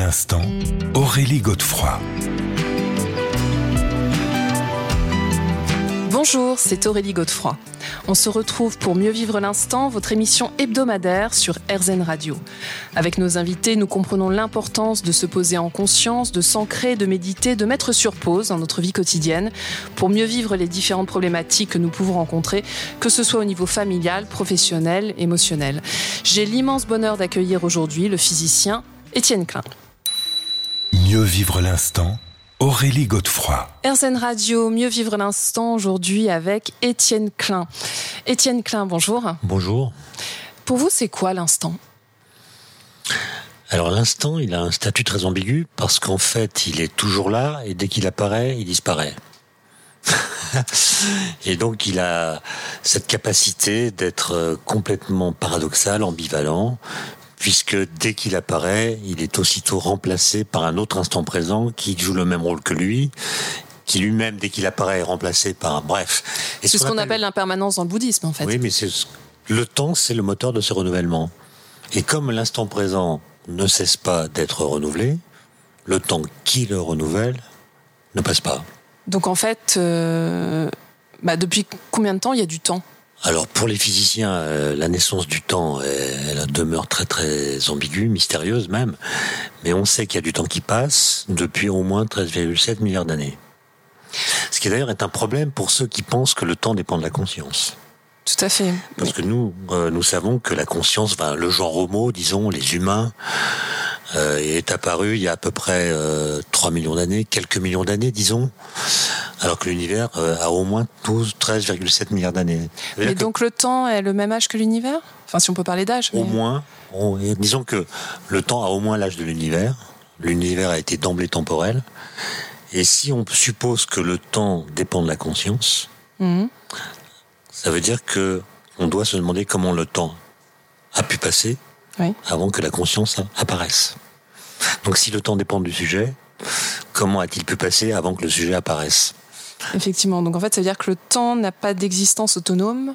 l'instant, Aurélie Godefroy. Bonjour, c'est Aurélie Godefroy. On se retrouve pour Mieux vivre l'instant, votre émission hebdomadaire sur RZN Radio. Avec nos invités, nous comprenons l'importance de se poser en conscience, de s'ancrer, de méditer, de mettre sur pause dans notre vie quotidienne pour mieux vivre les différentes problématiques que nous pouvons rencontrer, que ce soit au niveau familial, professionnel, émotionnel. J'ai l'immense bonheur d'accueillir aujourd'hui le physicien Étienne Klein. Mieux vivre l'instant, Aurélie Godefroy. RZN Radio, Mieux vivre l'instant aujourd'hui avec Étienne Klein. Étienne Klein, bonjour. Bonjour. Pour vous, c'est quoi l'instant? Alors l'instant, il a un statut très ambigu parce qu'en fait, il est toujours là et dès qu'il apparaît, il disparaît. et donc il a cette capacité d'être euh, complètement paradoxal, ambivalent, puisque dès qu'il apparaît, il est aussitôt remplacé par un autre instant présent qui joue le même rôle que lui, qui lui-même, dès qu'il apparaît, est remplacé par un bref. C'est ce qu'on appelle l'impermanence dans le bouddhisme, en fait. Oui, mais le temps, c'est le moteur de ce renouvellement. Et comme l'instant présent ne cesse pas d'être renouvelé, le temps qui le renouvelle ne passe pas. Donc en fait, euh, bah, depuis combien de temps il y a du temps? Alors pour les physiciens, euh, la naissance du temps, elle, demeure très très ambiguë, mystérieuse même, mais on sait qu'il y a du temps qui passe depuis au moins 13,7 milliards d'années. Ce qui d'ailleurs est un problème pour ceux qui pensent que le temps dépend de la conscience. Tout à fait. Parce que nous, euh, nous savons que la conscience, enfin, le genre homo, disons, les humains, euh, est apparu il y a à peu près 3 millions d'années, quelques millions d'années, disons alors que l'univers euh, a au moins 12, 13,7 milliards d'années. Mais donc le temps est le même âge que l'univers? Enfin, si on peut parler d'âge. Au moins, disons que le temps a au moins l'âge de l'univers. L'univers a été d'emblée temporel. Et si on suppose que le temps dépend de la conscience, mhm. ça veut dire que on doit se demander comment le temps a pu passer avant que la conscience apparaisse. Donc si le temps dépend du sujet, comment a-t-il pu passer avant que le sujet apparaisse? Effectivement. Donc en fait, ça veut dire que le temps n'a pas d'existence autonome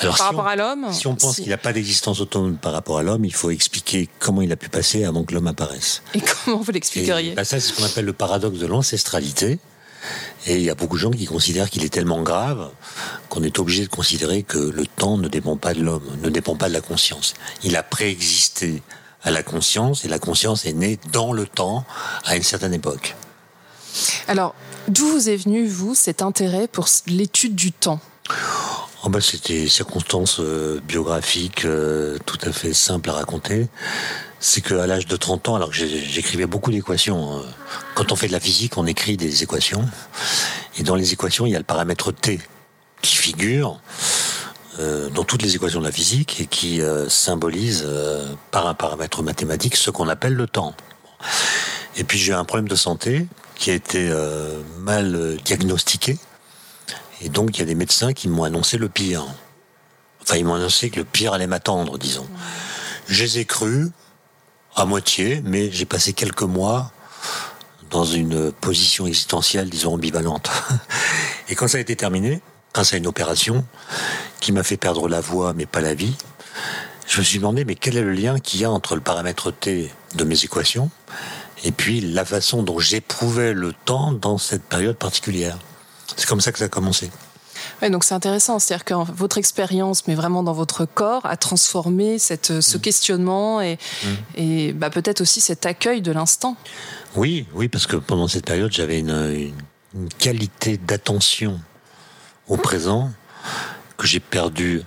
par rapport à l'homme. Si on pense qu'il n'a pas d'existence autonome par rapport à l'homme, il faut expliquer comment il a pu passer avant que l'homme apparaisse. Et comment vous l'expliqueriez? bah Ça, c'est ce qu'on appelle le paradoxe de l'ancestralité. Et il y a beaucoup de gens qui considèrent qu'il est tellement grave qu'on est obligé de considérer que le temps ne dépend pas de l'homme, ne dépend pas de la conscience. Il a préexisté à la conscience et la conscience est née dans le temps à une certaine époque. Alors, d'où vous est venu, vous, cet intérêt pour l'étude du temps? Oh bah, C'était des circonstances euh, biographiques euh, tout à fait simples à raconter. C'est qu'à l'âge de 30 ans, alors que j'écrivais beaucoup d'équations, hein, quand on fait de la physique, on écrit des équations. Et dans les équations, il y a le paramètre T qui figure euh, dans toutes les équations de la physique et qui symbolise par un paramètre mathématique ce qu'on appelle le temps. Et puis j'ai eu un problème de santé qui a été euh, mal diagnostiqué. Et donc, il y a des médecins qui m'ont annoncé le pire. Enfin, ils m'ont annoncé que le pire allait m'attendre, disons. Je les ai crus, à moitié, mais j'ai passé quelques mois dans une position existentielle, disons, ambivalente. Et quand ça a été terminé, grâce à une opération qui m'a fait perdre la voix, mais pas la vie, je me suis demandé, mais quel est le lien qu'il y a entre le paramètre T de mes équations et puis la façon dont j'éprouvais le temps dans cette période particulière? C'est comme ça que ça a commencé. Ouais, donc c'est intéressant, c'est-à-dire que votre expérience, mais vraiment dans votre corps, a transformé cette, ce mm. questionnement et, mm. et bah, peut-être aussi cet accueil de l'instant. Oui, oui, parce que pendant cette période, j'avais une, une, qualité d'attention au présent que j'ai perdue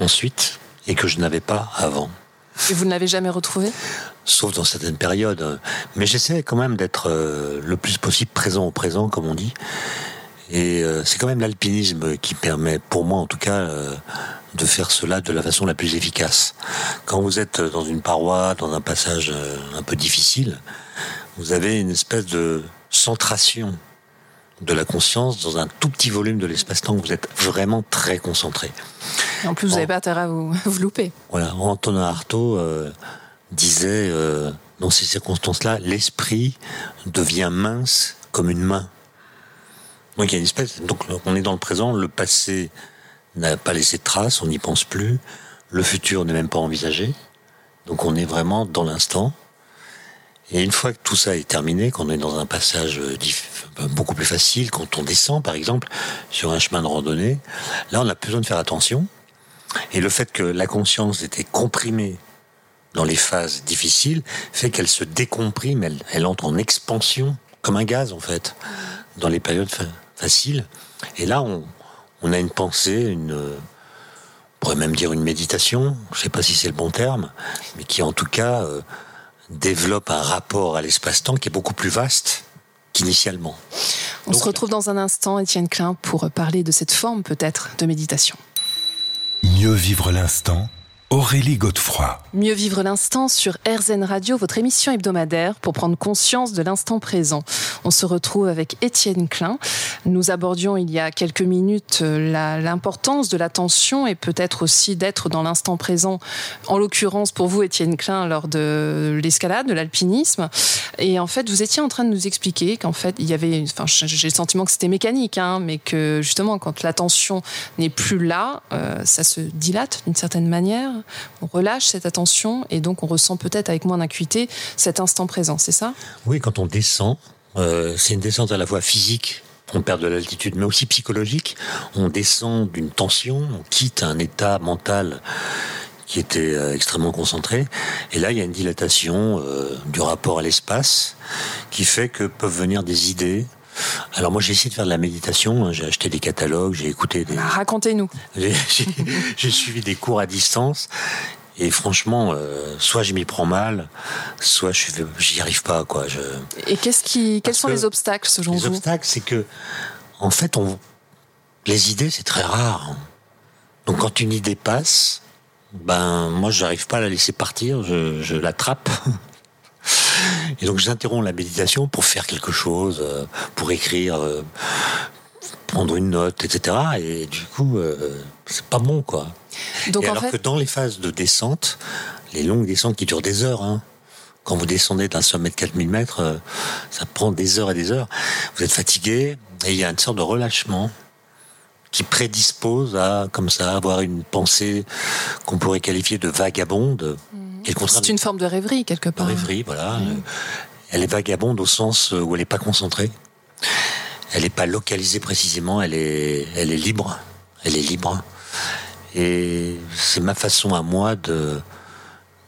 ensuite et que je n'avais pas avant. Et vous ne l'avez jamais retrouvé sauf dans certaines périodes. Mais j'essaie quand même d'être euh, le plus possible présent au présent, comme on dit. Et euh, c'est quand même l'alpinisme qui permet, pour moi en tout cas, euh, de faire cela de la façon la plus efficace. Quand vous êtes dans une paroi, dans un passage un peu difficile, vous avez une espèce de centration de la conscience dans un tout petit volume de l'espace-temps. Vous êtes vraiment très concentré. En plus, vous n'avez pas intérêt à vous, vous, louper. Voilà, Antonin Artaud disait, euh, dans ces circonstances-là, l'esprit devient mince comme une main. Donc a on est dans le présent, le passé n'a pas laissé de traces, on n'y pense plus, le futur n'est même pas envisagé. Donc on est vraiment dans l'instant. Et une fois que tout ça est terminé, qu'on est dans un passage euh, beaucoup plus facile, quand on descend par exemple sur un chemin de randonnée, là on plus besoin de faire attention. Et le fait que la conscience était comprimée dans les phases difficiles fait qu'elle se décomprime, elle, elle, entre en expansion, comme un gaz en fait, dans les périodes faciles. Et là, on, on a une pensée, une, on pourrait même dire une méditation, je ne sais pas si c'est le bon terme, mais qui en tout cas euh, développe un rapport à l'espace-temps qui est beaucoup plus vaste qu'initialement. On se retrouve dans un instant, Étienne Klein, pour parler de cette forme peut-être de méditation. Mieux vivre l'instant Aurélie Godefroy. Mieux vivre l'instant sur RZN Radio, votre émission hebdomadaire pour prendre conscience de l'instant présent. On se retrouve avec Étienne Klein. Nous abordions il y a quelques minutes euh, l'importance de l'attention et peut-être aussi d'être dans l'instant présent, en l'occurrence pour vous, Étienne Klein, lors de l'escalade, de l'alpinisme. Et en fait, vous étiez en train de nous expliquer qu'en fait, il y avait, enfin, j'ai le sentiment que c'était mécanique, hein, mais que justement, quand l'attention n'est plus là, euh, ça se dilate d'une certaine manière on relâche cette attention et donc on ressent peut-être avec moins d'acuité cet instant présent, c'est ça? Oui, quand on descend, euh, c'est une descente à la fois physique on perd de l'altitude, mais aussi psychologique. On descend d'une tension, on quitte un état mental qui était euh, extrêmement concentré. Et là, il y a une dilatation euh, du rapport à l'espace qui fait que peuvent venir des idées, alors moi j'ai essayé de faire de la méditation, hein. j'ai acheté des catalogues, j'ai écouté des... Ah, racontez-nous. J'ai suivi des cours à distance et franchement, euh, soit je m'y prends mal, soit je j'y arrive pas quoi. Je... Et qu'est-ce qui, quels sont les obstacles selon vous Les obstacles, c'est que en fait, on, les idées c'est très rare. Donc quand une idée passe, ben moi j'arrive pas à la laisser partir, je, je l'attrape. Et donc j'interromps la méditation pour faire quelque chose, euh, pour écrire, euh, prendre une note, etc. Et du coup, euh, c'est pas bon, quoi. Donc, alors que dans les phases de descente, les longues descentes qui durent des heures, hein, quand vous descendez d'un sommet de 4000 mètres, ça prend des heures et des heures. Vous êtes fatigué et il y a une sorte de relâchement qui prédispose à, comme ça, avoir une pensée qu'on pourrait qualifier de vagabonde. Mmh. C'est une forme de rêverie, quelque part. Rêverie, voilà. Elle est vagabonde au sens où elle n'est pas concentrée. Elle n'est pas localisée précisément, elle est, elle est libre. Elle est libre. Et c'est ma façon à moi de,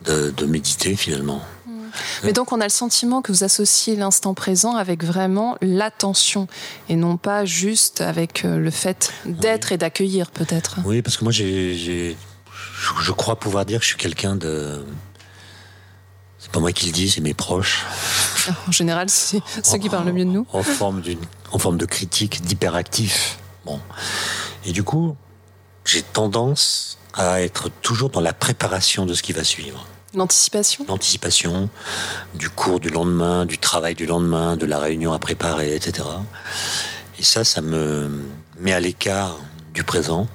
de, méditer, finalement. Mais donc on a le sentiment que vous associez l'instant présent avec vraiment l'attention et non pas juste avec euh, le fait d'être et d'accueillir peut-être. Oui, parce que moi j'ai je crois pouvoir dire que je suis quelqu'un de. C'est pas moi qui le dis, c'est mes proches. En général, c'est ceux qui parlent le mieux de nous. En forme, en forme de critique, d'hyperactif. Bon. Et du coup, j'ai tendance à être toujours dans la préparation de ce qui va suivre. L'anticipation L'anticipation du cours du lendemain, du travail du lendemain, de la réunion à préparer, etc. Et ça, ça me met à l'écart du présent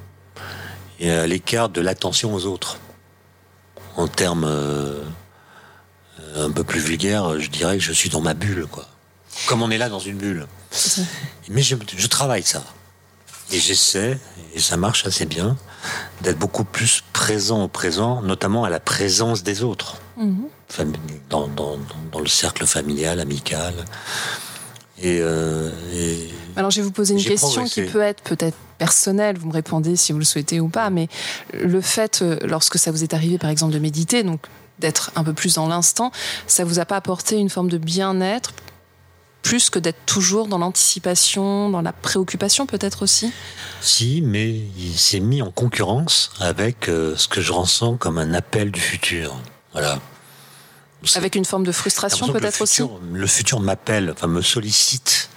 et à l'écart de l'attention aux autres. En termes euh, un peu plus vulgaires, je dirais que je suis dans ma bulle, quoi. Comme on est là dans une bulle. Mais je, travaille ça. Et j'essaie, et ça marche assez bien, d'être beaucoup plus présent au présent, notamment à la présence des autres. Mhm. dans, dans, le cercle familial, amical. Euh, et, Alors je vais vous poser une question qui peut être peut-être personnelle, vous me répondez si vous le souhaitez ou pas, mais le fait, euh, lorsque ça vous est arrivé par exemple de méditer, donc d'être un peu plus dans l'instant, ça vous a pas apporté une forme de bien-être plus que d'être toujours dans l'anticipation, dans la préoccupation peut-être aussi? Si, mais il s'est mis en concurrence avec euh, ce que je ressens comme un appel du futur. Voilà. Avec une forme de frustration peut-être aussi? Le futur m'appelle, enfin me sollicite,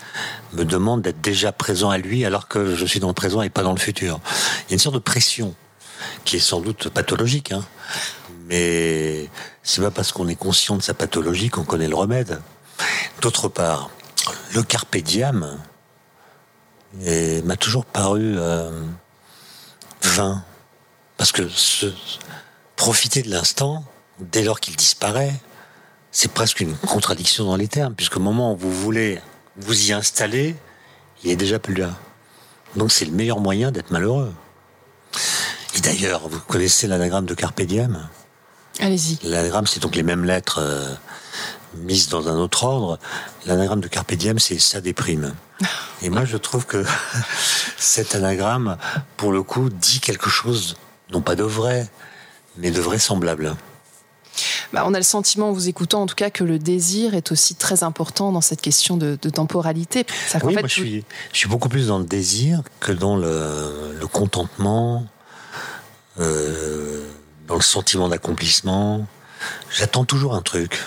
me demande d'être déjà présent à lui alors que je suis dans le présent et pas dans le futur. Il y a une sorte de pression qui est sans doute pathologique, hein. mais c'est pas parce qu'on est conscient de sa pathologie qu'on connaît le remède. D'autre part, le carpe diem m'a toujours paru euh, vain, parce que profiter de l'instant, dès lors qu'il disparaît, c'est presque une contradiction dans les termes, puisque au moment où vous voulez vous y installer, il est déjà plus là. Donc c'est le meilleur moyen d'être malheureux. Et d'ailleurs, vous connaissez l'anagramme de Carpe Diem? Allez-y. L'anagramme, c'est donc les mêmes lettres, euh, mise dans un autre ordre, l'anagramme de Carpe Diem, c'est ça déprime. Et moi, je trouve que cet anagramme, pour le coup, dit quelque chose, non pas de vrai, mais de vraisemblable. Bah, on a le sentiment, en vous écoutant en tout cas, que le désir est aussi très important dans cette question de, temporalité. oui, moi, je, suis, je suis beaucoup plus dans le désir que dans le, contentement, euh, dans le sentiment d'accomplissement. J'attends toujours un truc.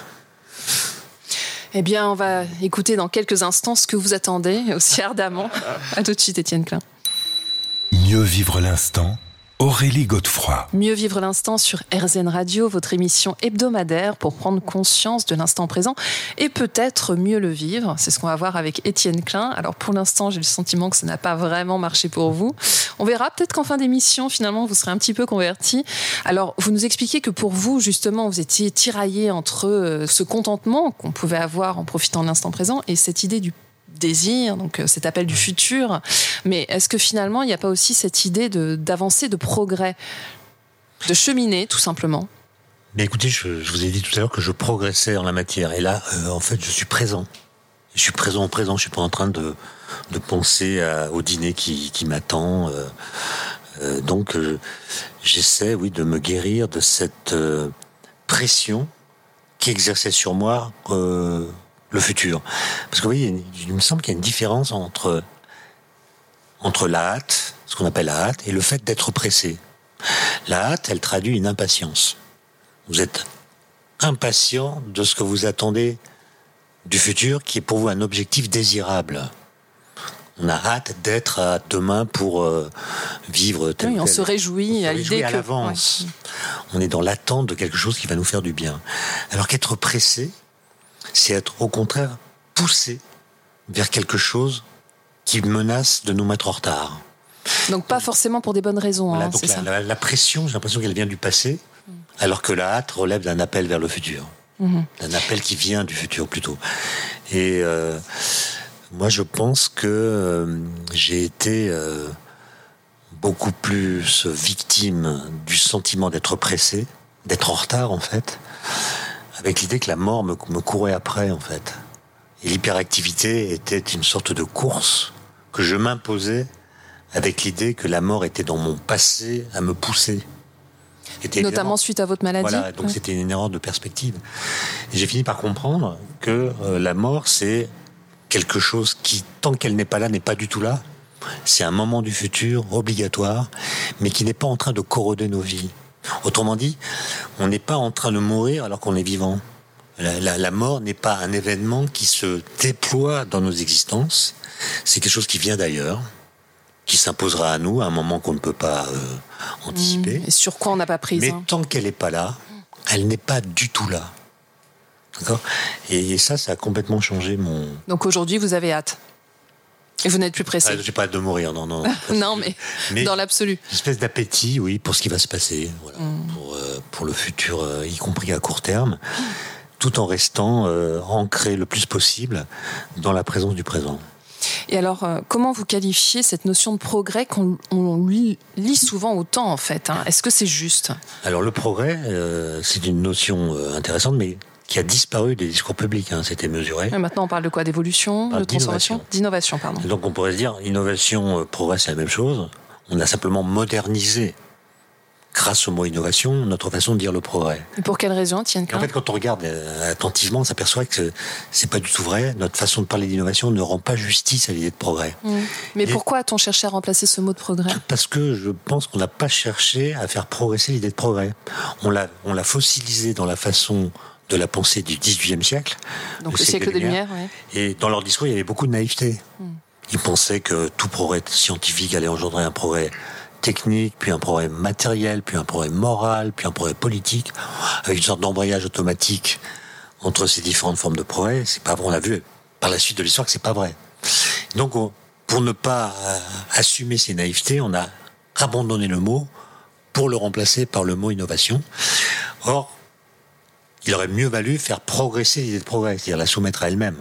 Eh bien, on va écouter dans quelques instants ce que vous attendez aussi ardemment. À tout de suite, Étienne Klein. Mieux vivre l'instant Aurélie Godefroy. Mieux vivre l'instant sur RZN Radio, votre émission hebdomadaire pour prendre conscience de l'instant présent et peut-être mieux le vivre. C'est ce qu'on va voir avec Étienne Klein. Alors pour l'instant, j'ai le sentiment que ça n'a pas vraiment marché pour vous. On verra peut-être qu'en fin d'émission, finalement, vous serez un petit peu converti. Alors vous nous expliquez que pour vous, justement, vous étiez tiraillé entre euh, ce contentement qu'on pouvait avoir en profitant de l'instant présent et cette idée du désir, donc euh, cet appel du futur. Mais est-ce que finalement, il n'y a pas aussi cette idée d'avancer, de, progrès, de cheminer tout simplement? Mais écoutez, je, vous ai dit tout à l'heure que je progressais en la matière. Et là, euh, en fait, je suis présent. Je suis présent au présent. Je suis pas en train de, de penser au dîner qui, qui m'attend. Euh, donc, j'essaie, oui, de me guérir de cette pression qui exerçait sur moi le futur. Parce que vous voyez, il me semble qu'il y a une différence entre, entre la hâte, ce qu'on appelle la hâte, et le fait d'être pressé. La hâte, elle traduit une impatience. Vous êtes impatient de ce que vous attendez du futur, qui est pour vous un objectif désirable. On a hâte d'être à demain pour euh, vivre tel oui, on se réjouit à l'idée à l'avance. On est dans l'attente de quelque chose qui va nous faire du bien. Alors qu'être pressé, c'est être au contraire poussé vers quelque chose qui menace de nous mettre en retard. Donc pas forcément pour des bonnes raisons. Hein, donc la, pression, j'ai l'impression qu'elle vient du passé, alors que la hâte relève d'un appel vers le futur. Mhm. D'un appel qui vient du futur plutôt. Et euh, moi je pense que euh, j'ai été euh, beaucoup plus victime du sentiment d'être pressé, d'être en retard en fait, avec l'idée que la mort me, courait après, en fait. Et l'hyperactivité était une sorte de course que je m'imposais avec l'idée que la mort était dans mon passé à me pousser. Notamment suite à votre maladie. Voilà, donc c'était une erreur de perspective. Et j'ai fini par comprendre que euh, la mort, c'est quelque chose qui, tant qu'elle n'est pas là, n'est pas du tout là. C'est un moment du futur obligatoire, mais qui n'est pas en train de corroder nos vies. Autrement dit, on n'est pas en train de mourir alors qu'on est vivant. La, mort n'est pas un événement qui se déploie dans nos existences. C'est quelque chose qui vient d'ailleurs, qui s'imposera à nous à un moment qu'on ne peut pas euh, anticiper. Mmh. Et sur quoi on n'a pas pris Mais tant qu'elle n'est pas là, elle n'est pas du tout là. D'accord? Et, ça, ça a complètement changé mon. Donc aujourd'hui, vous avez hâte? Et vous n'êtes plus pressé. Ah, J'ai pas hâte de mourir, non, non. non, mais, dans l'absolu. Une espèce d'appétit, oui, pour ce qui va se passer, voilà, mm. pour, euh, pour, le futur, euh, y compris à court terme, tout en restant euh, ancré le plus possible dans la présence du présent. Et alors, comment vous qualifiez cette notion de progrès qu'on lit souvent autant, en fait hein? Est-ce que c'est juste? Alors, le progrès, c'est une notion intéressante, mais qui a disparu des discours publics, hein, c'était mesuré. Et maintenant, on parle de quoi? D'évolution, de transformation? D'innovation, pardon. donc, on pourrait se dire, innovation, euh, progrès, c'est la même chose. On a simplement modernisé, grâce au mot innovation, notre façon de dire le progrès. Et pour quelle raison, Tienne En fait, quand on regarde euh, attentivement, on s'aperçoit que c'est pas du tout vrai. Notre façon de parler d'innovation ne rend pas justice à l'idée de progrès. Mmh. Mais pourquoi a-t-on cherché à remplacer ce mot de progrès? Parce que je pense qu'on n'a pas cherché à faire progresser l'idée de progrès. On l'a, on l'a fossilisé dans la façon de la pensée du XVIIIe siècle. Donc le siècle, des Lumières. Et dans leur discours, il y avait beaucoup de naïveté. Hmm. Ils pensaient que tout progrès scientifique allait engendrer un progrès technique, puis un progrès matériel, puis un progrès moral, puis un progrès politique, avec une sorte d'embrayage automatique entre ces différentes formes de progrès. C'est pas vrai. On a vu par la suite de l'histoire que c'est pas vrai. Donc, pour ne pas euh, assumer ces naïvetés, on a abandonné le mot pour le remplacer par le mot innovation. Or, il aurait mieux valu faire progresser l'idée de progrès, c'est-à-dire la soumettre à elle-même.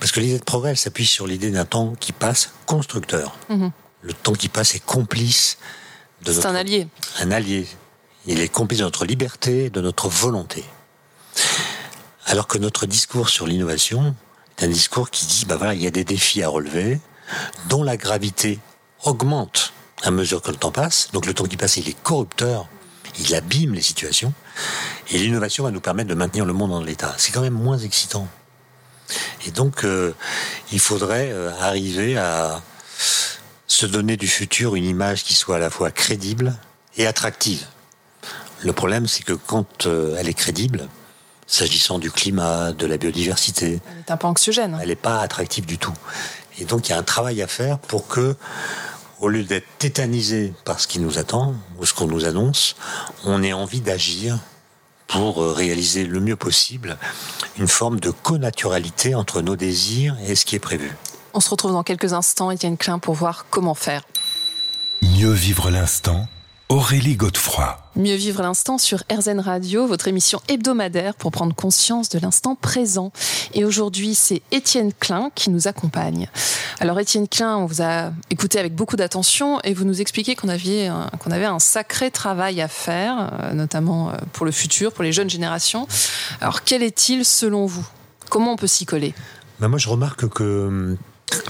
Parce que l'idée de progrès, elle s'appuie sur l'idée d'un temps qui passe constructeur. Mhm. Le temps qui passe est complice de C'est un allié. Un allié. Il est complice de notre liberté, de notre volonté. Alors que notre discours sur l'innovation est un discours qui dit, bah voilà, il y a des défis à relever, dont la gravité augmente à mesure que le temps passe. Donc le temps qui passe, il est corrupteur, il abîme les situations. Et l'innovation va nous permettre de maintenir le monde dans l'état. C'est quand même moins excitant. Et donc, euh, il faudrait euh, arriver à se donner du futur une image qui soit à la fois crédible et attractive. Le problème, c'est que quand euh, elle est crédible, s'agissant du climat, de la biodiversité, elle est un peu anxiogène. Elle n'est pas attractive du tout. Et donc, il y a un travail à faire pour que, au lieu d'être tétanisé par ce qui nous attend ou ce qu'on nous annonce, on ait envie d'agir pour euh, réaliser le mieux possible une forme de connaturalité entre nos désirs et ce qui est prévu. On se retrouve dans quelques instants, Étienne Klein, pour voir comment faire. Mieux vivre l'instant Aurélie Godefroy. Mieux vivre l'instant sur RZN Radio, votre émission hebdomadaire pour prendre conscience de l'instant présent. Et aujourd'hui, c'est Étienne Klein qui nous accompagne. Alors Étienne Klein, on vous a écouté avec beaucoup d'attention et vous nous expliquez qu'on avait, qu'on avait un sacré travail à faire, euh, notamment euh, pour le futur, pour les jeunes générations. Alors quel est-il selon vous? Comment on peut s'y coller? Ben Moi, je remarque que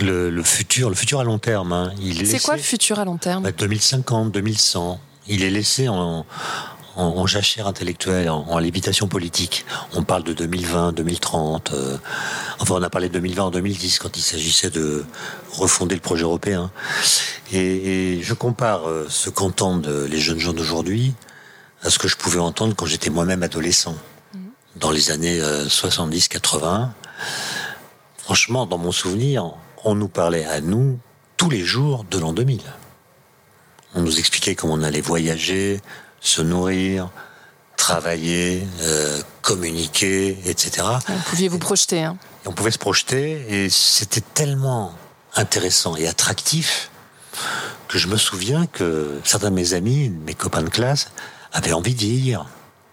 le, futur, le futur à long terme, hein, il est. C'est quoi le futur à long terme? 2050, 2100 il est laissé en, en, jachère intellectuelle, en, lévitation politique. On parle de 2020, 2030. Euh, enfin, on a parlé de 2020 en 2010 quand il s'agissait de refonder le projet européen. Et, je compare euh, ce qu'entendent les jeunes gens d'aujourd'hui à ce que je pouvais entendre quand j'étais moi-même adolescent, mhm. dans les années 70-80. Euh, Franchement, dans mon souvenir, on nous parlait à nous tous les jours de l'an 2000. On nous expliquait comment on allait voyager, se nourrir, travailler, euh, communiquer, etc. Vous pouviez vous projeter. Hein. On pouvait se projeter et c'était tellement intéressant et attractif que je me souviens que certains de mes amis, mes copains de classe, avaient envie de vieillir.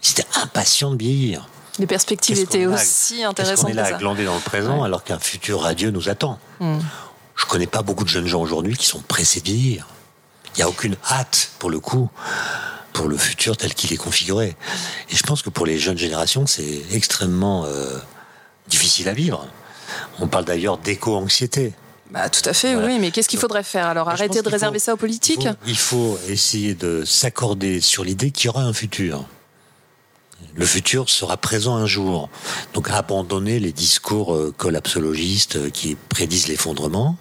Ils étaient impatients de vieillir. Les perspectives étaient aussi intéressantes. On est là à glander dans le présent alors qu'un futur radieux nous attend. Hmm. Je connais pas beaucoup de jeunes gens aujourd'hui qui sont pressés de vieillir. Il n'y a aucune hâte, pour le coup, pour le futur tel qu'il est configuré. Et je pense que pour les jeunes générations, c'est extrêmement euh, difficile à vivre. On parle d'ailleurs d'éco-anxiété. Bah, tout à fait, oui, mais qu'est-ce qu'il faudrait faire Alors? arrêter de réserver ça aux politiques? il faut, essayer de s'accorder sur l'idée qu'il y aura un futur. Le futur sera présent un jour. Donc abandonner les discours euh, collapsologistes euh, qui prédisent l'effondrement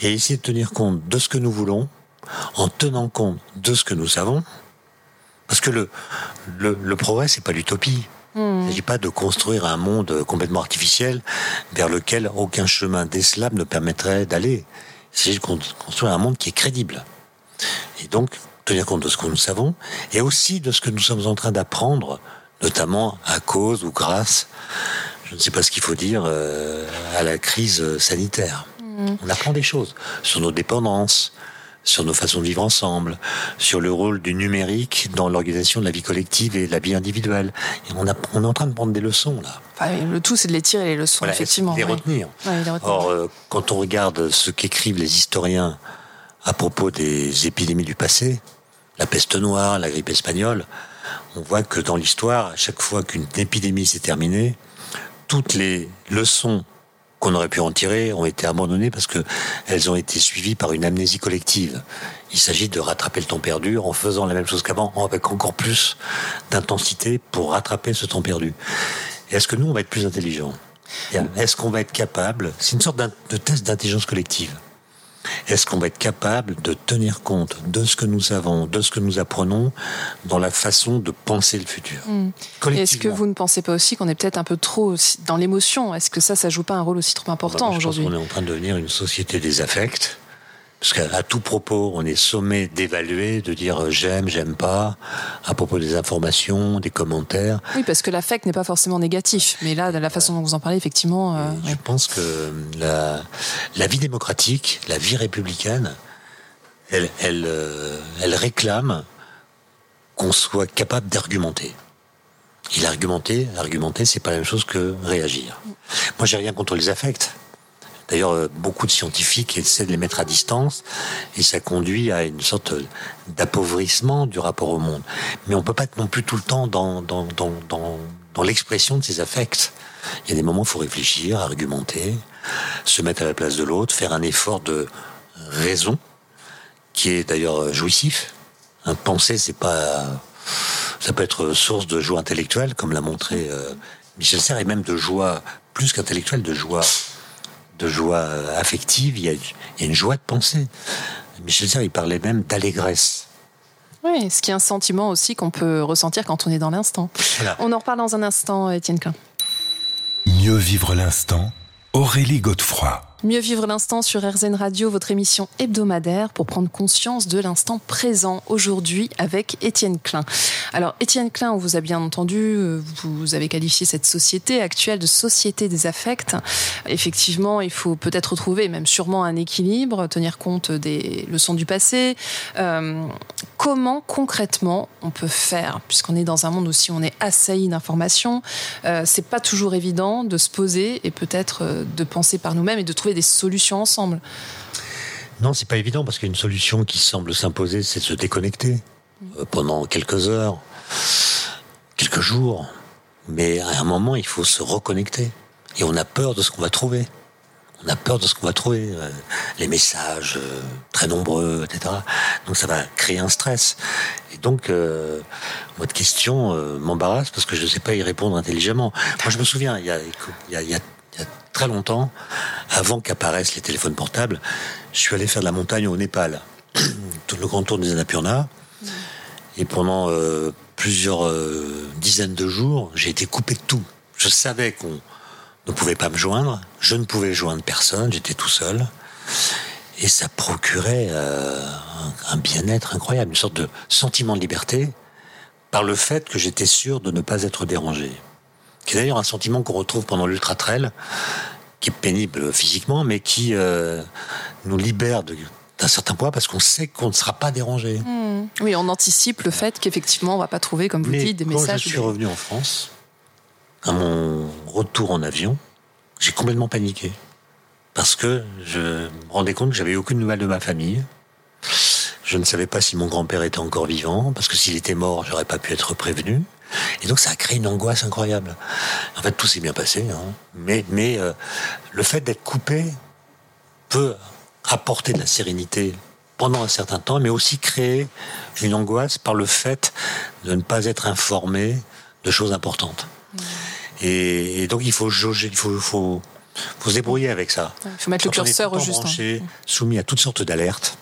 et essayer de tenir compte de ce que nous voulons, en tenant compte de ce que nous savons, parce que le, le, le progrès, c'est pas l'utopie. Hmm. Il ne s'agit pas de construire un monde complètement artificiel vers lequel aucun chemin décelable ne permettrait d'aller. Il s'agit de construire un monde qui est crédible. Et donc, tenir compte de ce que nous savons et aussi de ce que nous sommes en train d'apprendre, notamment à cause ou grâce, je ne sais pas ce qu'il faut dire, euh, à la crise sanitaire. Hmm. On apprend des choses sur nos dépendances, sur nos façons de vivre ensemble, sur le rôle du numérique dans l'organisation de la vie collective et de la vie individuelle. Et on, a, on est en train de prendre des leçons là. le tout, c'est de les tirer les leçons, effectivement. Les retenir. Or, euh, quand on regarde ce qu'écrivent les historiens à propos des épidémies du passé, la peste noire, la grippe espagnole, on voit que dans l'histoire, à chaque fois qu'une épidémie s'est terminée, toutes les leçons qu'on aurait pu en tirer ont été abandonnées parce que elles ont été suivies par une amnésie collective. Il s'agit de rattraper le temps perdu en faisant la même chose qu'avant, avec encore plus d'intensité pour rattraper ce temps perdu. Est-ce que nous, on va être plus intelligents? Est-ce qu'on va être capable C'est une sorte de test d'intelligence collective. Est-ce qu'on va être capable de tenir compte de ce que nous savons, de ce que nous apprenons dans la façon de penser le futur hmm. Est-ce que vous ne pensez pas aussi qu'on est peut-être un peu trop dans l'émotion? Est-ce que ça, ça joue pas un rôle aussi trop important bah, aujourd'hui? On est en train de devenir une société des affects parce qu'à tout propos, on est sommé d'évaluer, de dire euh, j'aime, j'aime pas, à propos des informations, des commentaires. Oui, parce que l'affect n'est pas forcément négatif. Mais là, de la façon dont vous en parlez, effectivement. Euh, je pense que la, la, vie démocratique, la vie républicaine, elle, elle, euh, elle réclame qu'on soit capable d'argumenter. Et l'argumenter, argumenter, c'est pas la même chose que réagir. Moi, j'ai rien contre les affects. D'ailleurs, euh, beaucoup de scientifiques essaient de les mettre à distance et ça conduit à une sorte d'appauvrissement du rapport au monde. Mais on peut pas être non plus tout le temps dans, dans, dans, dans, l'expression de ces affects. Il y a des moments où il faut réfléchir, argumenter, se mettre à la place de l'autre, faire un effort de raison, qui est d'ailleurs jouissif. Un penser, c'est pas, ça peut être source de joie intellectuelle, comme l'a montré euh, Michel Serres, et même de joie plus qu'intellectuelle, de joie, de joie affective. Il y, a, il y a une joie de penser. Michel Serres, il parlait même d'allégresse. Oui, ce qui est un sentiment aussi qu'on peut ressentir quand on est dans l'instant. Voilà. On en reparle dans un instant, Étienne Klein. Mieux vivre l'instant, Aurélie Godefroy. Mieux vivre l'instant sur RZN Radio, votre émission hebdomadaire pour prendre conscience de l'instant présent aujourd'hui avec Étienne Klein. Alors Étienne Klein, on vous a bien entendu, euh, vous avez qualifié cette société actuelle de société des affects. Effectivement, il faut peut-être retrouver, même sûrement un équilibre, tenir compte des leçons du passé. Euh, comment concrètement on peut faire, puisqu'on est dans un monde aussi on est assailli d'informations, euh, c'est pas toujours évident de se poser et peut-être euh, de penser par nous-mêmes et de trouver des solutions ensemble. Non, c'est pas évident parce qu'une solution qui semble s'imposer, c'est de se déconnecter euh, pendant quelques heures, quelques jours. Mais à un moment, il faut se reconnecter. Et on a peur de ce qu'on va trouver. On a peur de ce qu'on va trouver. Euh, Les messages euh, très nombreux, etc. Donc ça va créer un stress. Et donc, votre question m'embarrasse parce que je ne sais pas y répondre intelligemment. Moi, je me souviens, il y a, il y a- il y a très longtemps, avant qu'apparaissent les téléphones portables, je suis allé faire de la montagne au Népal. Tout le grand tour des Annapurna. Et pendant euh, plusieurs euh, dizaines de jours, j'ai été coupé de tout. Je savais qu'on ne pouvait pas me joindre. Je ne pouvais joindre personne. J'étais tout seul. Et ça procurait euh, un, un bien-être incroyable, une sorte de sentiment de liberté par le fait que j'étais sûr de ne pas être dérangé. Qui est d'ailleurs un sentiment qu'on retrouve pendant l'ultra trail, qui est pénible physiquement, mais qui euh, nous libère de- d'un certain poids parce qu'on sait qu'on ne sera pas dérangé. Oui, on anticipe le fait qu'effectivement on va pas trouver, comme vous Mais dites, des quand messages. je ou suis revenu en France, à mon retour en avion, j'ai complètement paniqué. Parce que je me rendais compte que j'avais aucune nouvelle de ma famille. Je ne savais pas si mon grand-père était encore vivant, parce que s'il était mort, j'aurais pas pu être prévenu. Et donc ça a créé une angoisse incroyable. En fait, tout s'est bien passé, hein. mais mais euh, le fait d'être coupé peut apporter de la sérénité pendant un certain temps, mais aussi créer une angoisse par le fait de ne pas être informé de choses importantes. Et, et donc il faut jauger, il faut, faut, faut se débrouiller avec ça. Il faut mettre le Quand curseur au juste. hein. branché, soumis à toutes sortes d'alertes.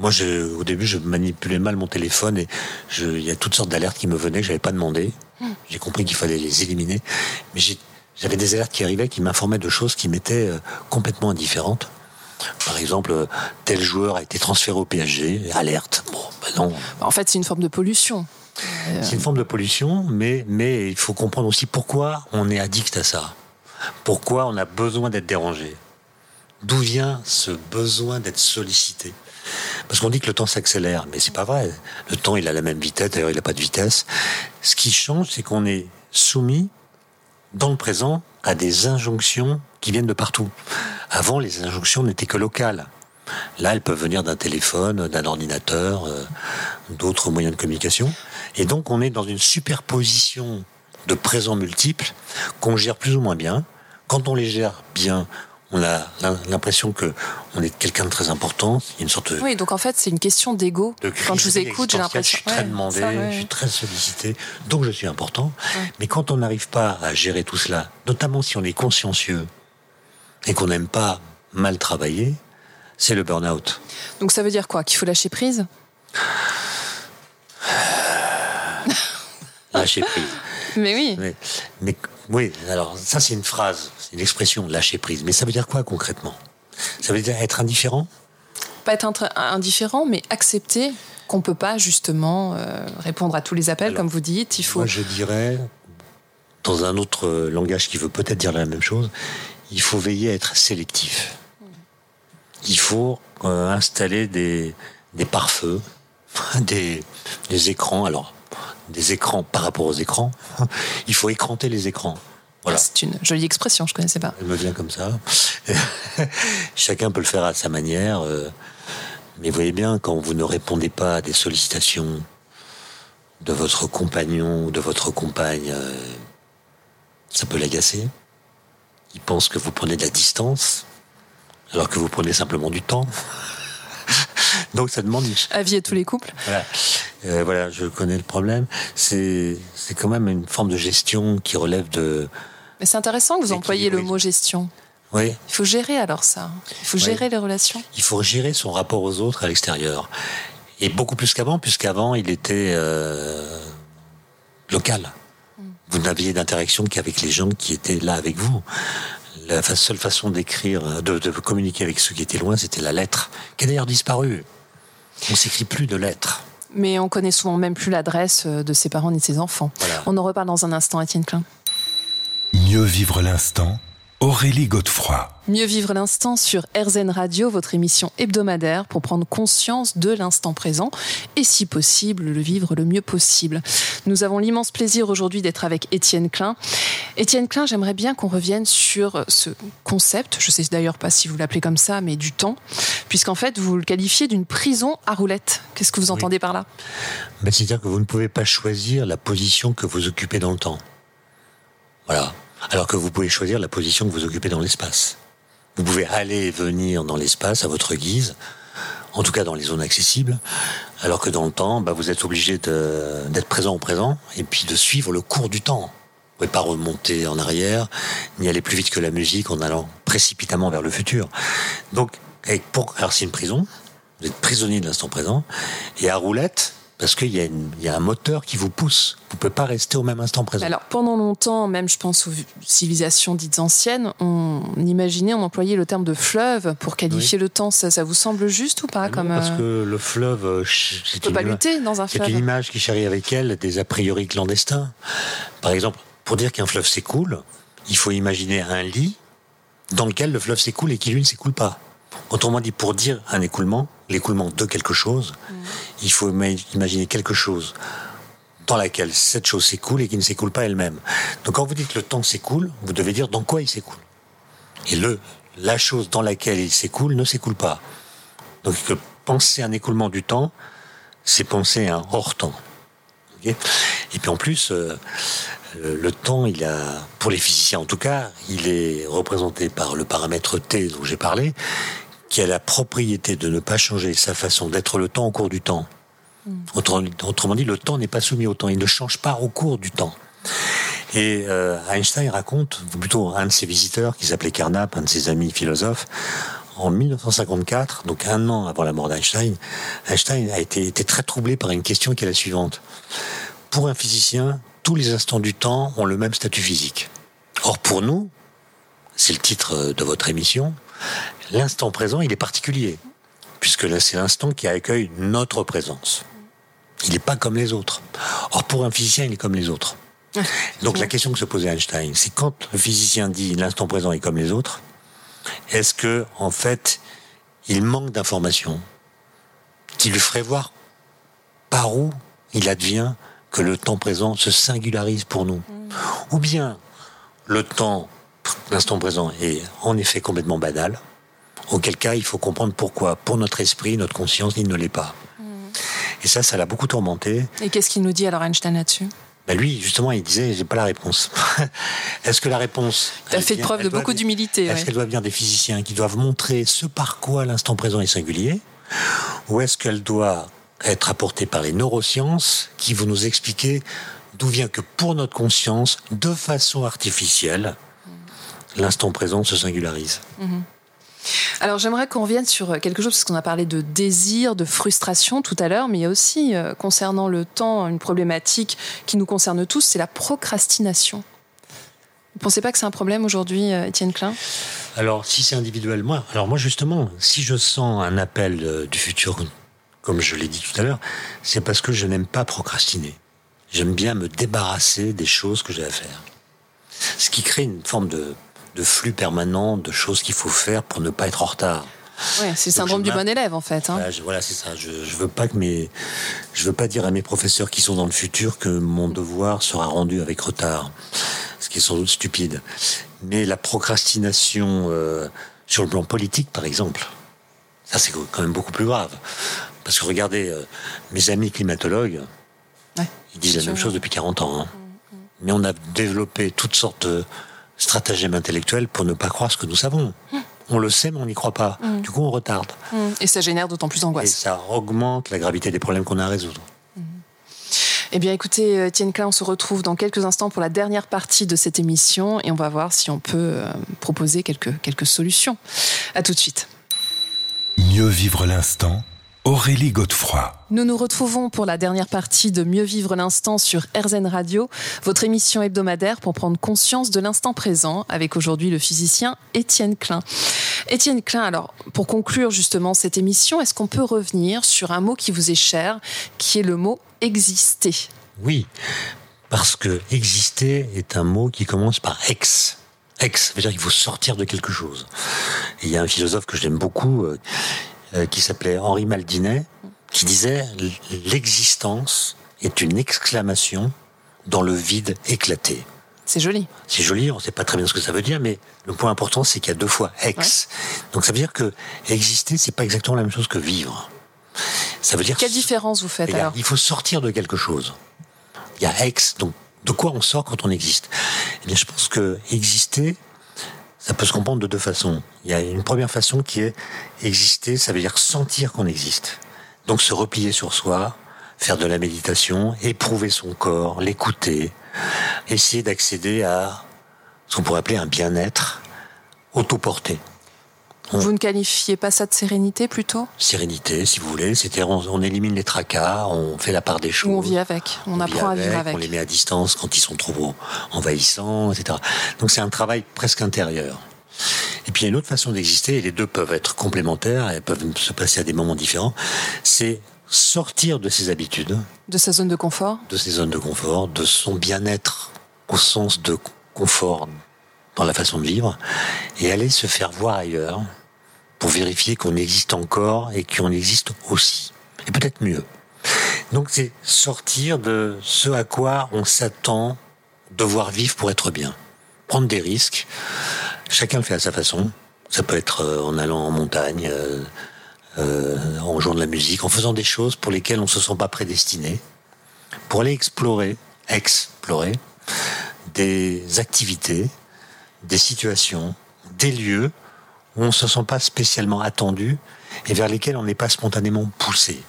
Moi, je, au début, je manipulais mal mon téléphone et il y a toutes sortes d'alertes qui me venaient que j'avais pas demandé. J'ai compris qu'il fallait les éliminer, mais j'avais des alertes qui arrivaient qui m'informaient de choses qui m'étaient euh, complètement indifférentes. Par exemple, euh, tel joueur a été transféré au PSG, alerte. Bon, ben non, En fait, c'est une forme de pollution. c'est une forme de pollution, mais, mais il faut comprendre aussi pourquoi on est addict à ça. Pourquoi on a besoin d'être dérangé. D'où vient ce besoin d'être sollicité Parce qu'on dit que le temps s'accélère, mais c'est pas vrai. Le temps, il a la même vitesse, d'ailleurs, il n'a pas de vitesse. Ce qui change, c'est qu'on est soumis, dans le présent, à des injonctions qui viennent de partout. Avant, les injonctions n'étaient que locales. Là, elles peuvent venir d'un téléphone, d'un ordinateur, euh, d'autres moyens de communication. Et donc, on est dans une superposition de présents multiples qu'on gère plus ou moins bien. Quand on les gère bien, on a l'im- l'impression que on est quelqu'un de très important. Il y a une sorte de, Oui, donc en fait, c'est une question d'ego. de Quand je vous écoute, j'ai l'impression. Je suis très Ouais, demandé, ça, ouais. je suis très sollicité, donc je suis important. Mais quand on n'arrive pas à gérer tout cela, notamment si on est consciencieux et qu'on n'aime pas mal travailler, c'est le burn-out. Donc ça veut dire quoi? Qu'il faut lâcher prise? Lâcher prise. Mais oui. Mais, mais oui, alors ça c'est une phrase, c'est une expression, lâcher prise. Mais ça veut dire quoi concrètement? Ça veut dire être indifférent? Pas être indifférent, mais accepter qu'on peut pas justement euh, répondre à tous les appels, Alors, comme vous dites. Il faut. Moi je dirais, dans un autre euh, langage qui veut peut-être dire la même chose, il faut veiller à être sélectif. Il faut euh, installer des, des pare-feux, des, des écrans. Alors, des écrans par rapport aux écrans, il faut écranter les écrans. Voilà. C'est une jolie expression, je connaissais pas. Elle me vient comme ça. Chacun peut le faire à sa manière. euh, Mais voyez bien, quand vous ne répondez pas à des sollicitations de votre compagnon ou de votre compagne, euh, Ça peut l'agacer. Il pense que vous prenez de la distance, alors que vous prenez simplement du temps. Donc ça demande. Avis à tous les couples. Voilà. Euh, voilà, je connais le problème. C'est quand même une forme de gestion qui relève de. Mais c'est intéressant que vous employiez le mot gestion. Oui. Il faut gérer alors ça. Il faut gérer les relations. Il faut gérer son rapport aux autres à l'extérieur. Et beaucoup plus qu'avant, puisqu'avant il était euh, local. Mm. Vous n'aviez d'interaction qu'avec les gens qui étaient là avec vous. La seule façon d'écrire, de, de communiquer avec ceux qui étaient loin, c'était la lettre, qui a d'ailleurs disparu. On s'écrit plus de lettres. Mais on connaît souvent même plus l'adresse euh, de ses parents ni de ses enfants. On en reparle dans un instant, Étienne Klein. Mieux vivre l'instant Aurélie Godefroy. Mieux vivre l'instant sur RZN Radio, votre émission hebdomadaire pour prendre conscience de l'instant présent et si possible le vivre le mieux possible. Nous avons l'immense plaisir aujourd'hui d'être avec Étienne Klein. Étienne Klein, j'aimerais bien qu'on revienne sur ce concept, je sais d'ailleurs pas si vous l'appelez comme ça, mais du temps, puisqu'en fait vous le qualifiez d'une prison à roulettes. Qu'est-ce que vous entendez par là? Ben, C'est-à-dire que vous ne pouvez pas choisir la position que vous occupez dans le temps. Voilà alors que vous pouvez choisir la position que vous occupez dans l'espace. Vous pouvez aller et venir dans l'espace à votre guise, en tout cas dans les zones accessibles, alors que dans le temps, bah, vous êtes obligé d'être présent au présent et puis de suivre le cours du temps. Vous pouvez pas remonter en arrière, ni aller plus vite que la musique en allant précipitamment vers le futur. Donc, pour, alors c'est une prison, vous êtes prisonnier de l'instant présent, et à roulette, parce qu'il y, y, a un moteur qui vous pousse. Vous ne pouvez pas rester au même instant présent. Alors, pendant longtemps, même je pense aux civilisations dites anciennes, on imaginait, on employait le terme de fleuve pour qualifier le temps. Ça, ça, vous semble juste ou pas comme Parce euh, que le fleuve, euh, c'est une, pas lutter dans un fleuve. C'est une image qui charrie avec elle des a priori clandestins. Par exemple, pour dire qu'un fleuve s'écoule, il faut imaginer un lit dans lequel le fleuve s'écoule et qui lui ne s'écoule pas. Autrement dit, pour dire un écoulement, l'écoulement de quelque chose, mm. il faut imaginer quelque chose dans laquelle cette chose s'écoule et qui ne s'écoule pas elle-même. Donc quand vous dites le temps s'écoule, vous devez dire dans quoi il s'écoule. Et le, la chose dans laquelle il s'écoule ne s'écoule pas. Donc que penser un écoulement du temps, c'est penser un hors-temps. et puis en plus, euh, le temps, il a, pour les physiciens en tout cas, il est représenté par le paramètre T dont j'ai parlé, qui a la propriété de ne pas changer sa façon d'être le temps au cours du temps. Hmm. Autrement, dit, le temps n'est pas soumis au temps, il ne change pas au cours du temps. Et euh, Einstein raconte, ou plutôt un de ses visiteurs, qui s'appelait Carnap, un de ses amis philosophes, en 1954, donc un an avant la mort d'Einstein, Einstein a été, été très troublé par une question qui est la suivante. Pour un physicien, tous les instants du temps ont le même statut physique. Or pour nous, c'est le titre de votre émission, l'instant présent, il est particulier, puisque là, c'est l'instant qui accueille notre présence. Il n'est pas comme les autres. Or, pour un physicien, il est comme les autres. Donc, la question que se posait Einstein, c'est quand le physicien dit l'instant présent est comme les autres, est-ce que, en fait, il manque d'informations qui lui ferait voir par où il advient que le temps présent se singularise pour nous mm. Ou bien le temps, l'instant présent, est en effet complètement banal, Auquel cas, il faut comprendre pourquoi, pour notre esprit, notre conscience, il ne l'est pas. Hmm. Et ça, ça l'a beaucoup tourmenté. Et qu'est-ce qu'il nous dit alors Einstein là-dessus? Ben lui, justement, il disait, j'ai pas la réponse. est-ce que la réponse... Tu as fait preuve de beaucoup d'humilité. Est-ce qu'elle doit venir des physiciens qui doivent montrer ce par quoi l'instant présent est singulier? Ou est-ce qu'elle doit être apportée par les neurosciences qui vont nous expliquer d'où vient que pour notre conscience, de façon artificielle, l'instant présent se singularise hmm. Alors j'aimerais qu'on revienne sur quelque chose, parce qu'on a parlé de désir, de frustration tout à l'heure, mais il y a aussi, euh, concernant le temps, une problématique qui nous concerne tous, c'est la procrastination. Vous ne pensez pas que c'est un problème aujourd'hui, euh, Étienne Klein? Alors, si c'est individuel, moi, alors moi justement, si je sens un appel euh, du futur, comme je l'ai dit tout à l'heure, c'est parce que je n'aime pas procrastiner. J'aime bien me débarrasser des choses que j'ai à faire. Ce qui crée une forme de de flux permanent de choses qu'il faut faire pour ne pas être en retard. Ouais, c'est le syndrome du bon élève en fait. Hein. Voilà, c'est ça. Je, je veux pas que mes, je veux pas dire à mes professeurs qui sont dans le futur que mon devoir sera rendu avec retard, ce qui est sans doute stupide. Mais la procrastination euh, sur le plan politique, par exemple, ça c'est quand même beaucoup plus grave. Parce que regardez, euh, mes amis climatologues, ils disent la même chose depuis 40 ans. Hein. mais on a développé toutes sortes de stratagèmes intellectuels pour ne pas croire ce que nous savons. On le sait, mais on n'y croit pas. Du coup, on retarde. Et ça génère d'autant plus Et d'angoisse. ça augmente la gravité des problèmes qu'on a à résoudre. Eh bien, écoutez, euh, Étienne Klein, on se retrouve dans quelques instants pour la dernière partie de cette émission et on va voir si on peut euh, proposer quelques, quelques solutions. À tout de suite. Mieux vivre l'instant, Aurélie Godefroy. Nous nous retrouvons pour la dernière partie de Mieux vivre l'instant sur RZN Radio, votre émission hebdomadaire pour prendre conscience de l'instant présent, avec aujourd'hui le physicien Étienne Klein. Étienne Klein, alors, pour conclure justement cette émission, est-ce qu'on peut revenir sur un mot qui vous est cher, qui est le mot exister? Oui, parce que exister est un mot qui commence par ex. Ex, ça veut dire qu'il faut sortir de quelque chose. Et il y a un philosophe que j'aime beaucoup, euh, qui s'appelait Henri Maldinet, qui disait l'existence est une exclamation dans le vide éclaté. C'est joli. C'est joli, on ne sait pas très bien ce que ça veut dire, mais le point important, c'est qu'il y a deux fois ex. Donc ça veut dire que exister, c'est pas exactement la même chose que vivre. Ça veut dire Quelle différence vous faites alors il faut sortir de quelque chose. Il y a ex, donc de quoi on sort quand on existe? Eh bien, je pense que exister, ça peut se comprendre de deux façons. Il y a une première façon qui est exister, ça veut dire sentir qu'on existe. Donc se replier sur soi, faire de la méditation, éprouver son corps, l'écouter, essayer d'accéder à ce qu'on pourrait appeler un bien-être autoporté. Vous ne qualifiez pas ça de sérénité plutôt? Sérénité, si vous voulez, c'est-à-dire on, on élimine les tracas, on fait la part des choses. Ou on vit avec. On, apprend à vivre avec On les met à distance quand ils sont trop envahissants, etc. Donc c'est un travail presque intérieur. Et puis il y a une autre façon d'exister, et les deux peuvent être complémentaires, et peuvent se passer à des moments différents, c'est sortir de ses habitudes, De sa zone de confort. De ses zones de confort, de son bien-être au sens de confort dans la façon de vivre, et aller se faire voir ailleurs pour vérifier qu'on existe encore et qu'on existe aussi. Et peut-être mieux. Donc c'est sortir de ce à quoi on s'attend devoir vivre pour être bien. Prendre des risques. Chacun le fait à sa façon. Ça peut être euh, en allant en montagne, euh, euh, en jouant de la musique, en faisant des choses pour lesquelles on ne se sent pas prédestiné. Pour aller explorer, explorer des activités, des situations, des lieux où on ne se sent pas spécialement attendu et vers lesquels on n'est pas spontanément poussé.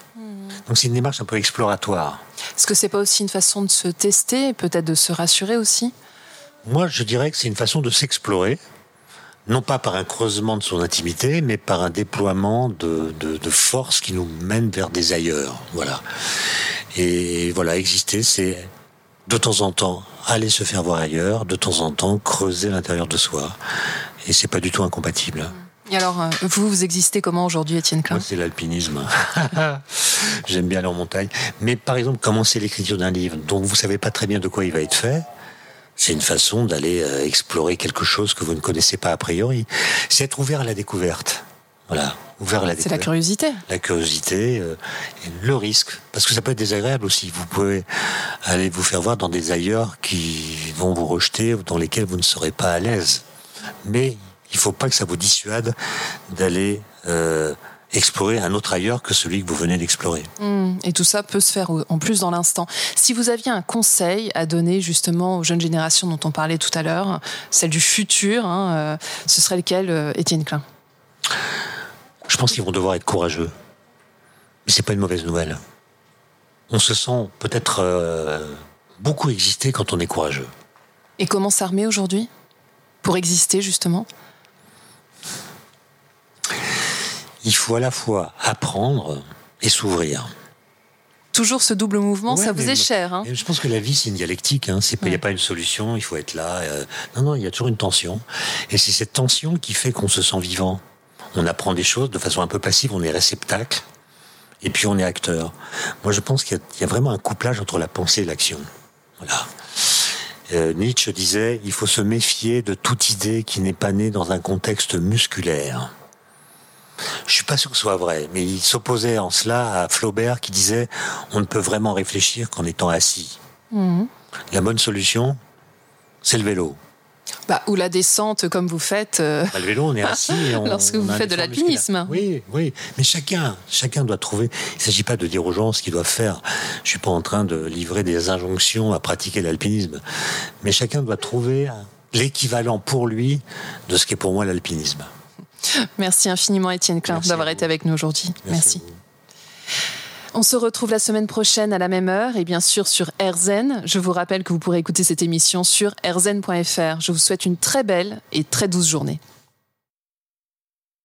Donc c'est une démarche un peu exploratoire. Est-ce que c'est pas aussi une façon de se tester, et peut-être de se rassurer aussi? Moi, je dirais que c'est une façon de s'explorer, non pas par un creusement de son intimité, mais par un déploiement de, de, de force qui nous mène vers des ailleurs. Voilà. Et voilà, exister, c'est de temps en temps aller se faire voir ailleurs, de temps en temps creuser l'intérieur de soi. Et c'est pas du tout incompatible. Et alors, euh, vous, vous existez comment aujourd'hui, Étienne Klein Moi, c'est l'alpinisme. J'aime bien aller en montagne. Mais par exemple, commencer l'écriture d'un livre dont vous savez pas très bien de quoi il va être fait, c'est une façon d'aller euh, explorer quelque chose que vous ne connaissez pas a priori. C'est être ouvert à la découverte. Voilà, ouvert à la C'est la découverte. curiosité. La curiosité, euh, et le risque, parce que ça peut être désagréable aussi. Vous pouvez aller vous faire voir dans des ailleurs qui vont vous rejeter ou dans lesquels vous ne serez pas à l'aise. Mais il faut pas que ça vous dissuade d'aller euh, explorer un autre ailleurs que celui que vous venez d'explorer. Hmm, Et tout ça peut se faire en plus dans l'instant. Si vous aviez un conseil à donner justement aux jeunes générations dont on parlait tout à l'heure, celle du futur, hein, euh, ce serait lequel, euh, Étienne Klein? Je pense qu'ils vont devoir être courageux. Mais c'est pas une mauvaise nouvelle. On se sent peut-être euh, beaucoup exister quand on est courageux. Et comment s'armer aujourd'hui? Pour exister justement? Il faut à la fois apprendre et s'ouvrir. Toujours ce double mouvement, Ouais, ça vous est cher. Hein? je pense que la vie, c'est une dialectique. Hein. Il n'y a pas une solution, il faut être là. euh, Non, non, il y a toujours une tension. Et c'est cette tension qui fait qu'on se sent vivant. On apprend des choses de façon un peu passive, on est réceptacle, et puis on est acteur. Moi, je pense qu'il y, y a vraiment un couplage entre la pensée et l'action. Voilà. Euh, Nietzsche disait il faut se méfier de toute idée qui n'est pas née dans un contexte musculaire. Je suis pas sûr que ce soit vrai, mais il s'opposait en cela à Flaubert qui disait on ne peut vraiment réfléchir qu'en étant assis. Mhm. La bonne solution, c'est le vélo. Bah, ou la descente, comme vous faites. Euh, bah, le vélo, on est assis. Lorsque vous faites de l'alpinisme. Oui, oui. Mais chacun, chacun doit trouver. Il ne s'agit pas de dire aux gens ce qu'ils doivent faire. Je ne suis pas en train de livrer des injonctions à pratiquer l'alpinisme. Mais chacun doit trouver l'équivalent pour lui de ce qu'est pour moi l'alpinisme. Merci infiniment, Étienne Klein, d'avoir été avec nous aujourd'hui. Merci. On se retrouve la semaine prochaine à la même heure et bien sûr sur RZN. Je vous rappelle que vous pourrez écouter cette émission sur rzn.fr. Je vous souhaite une très belle et très douce journée.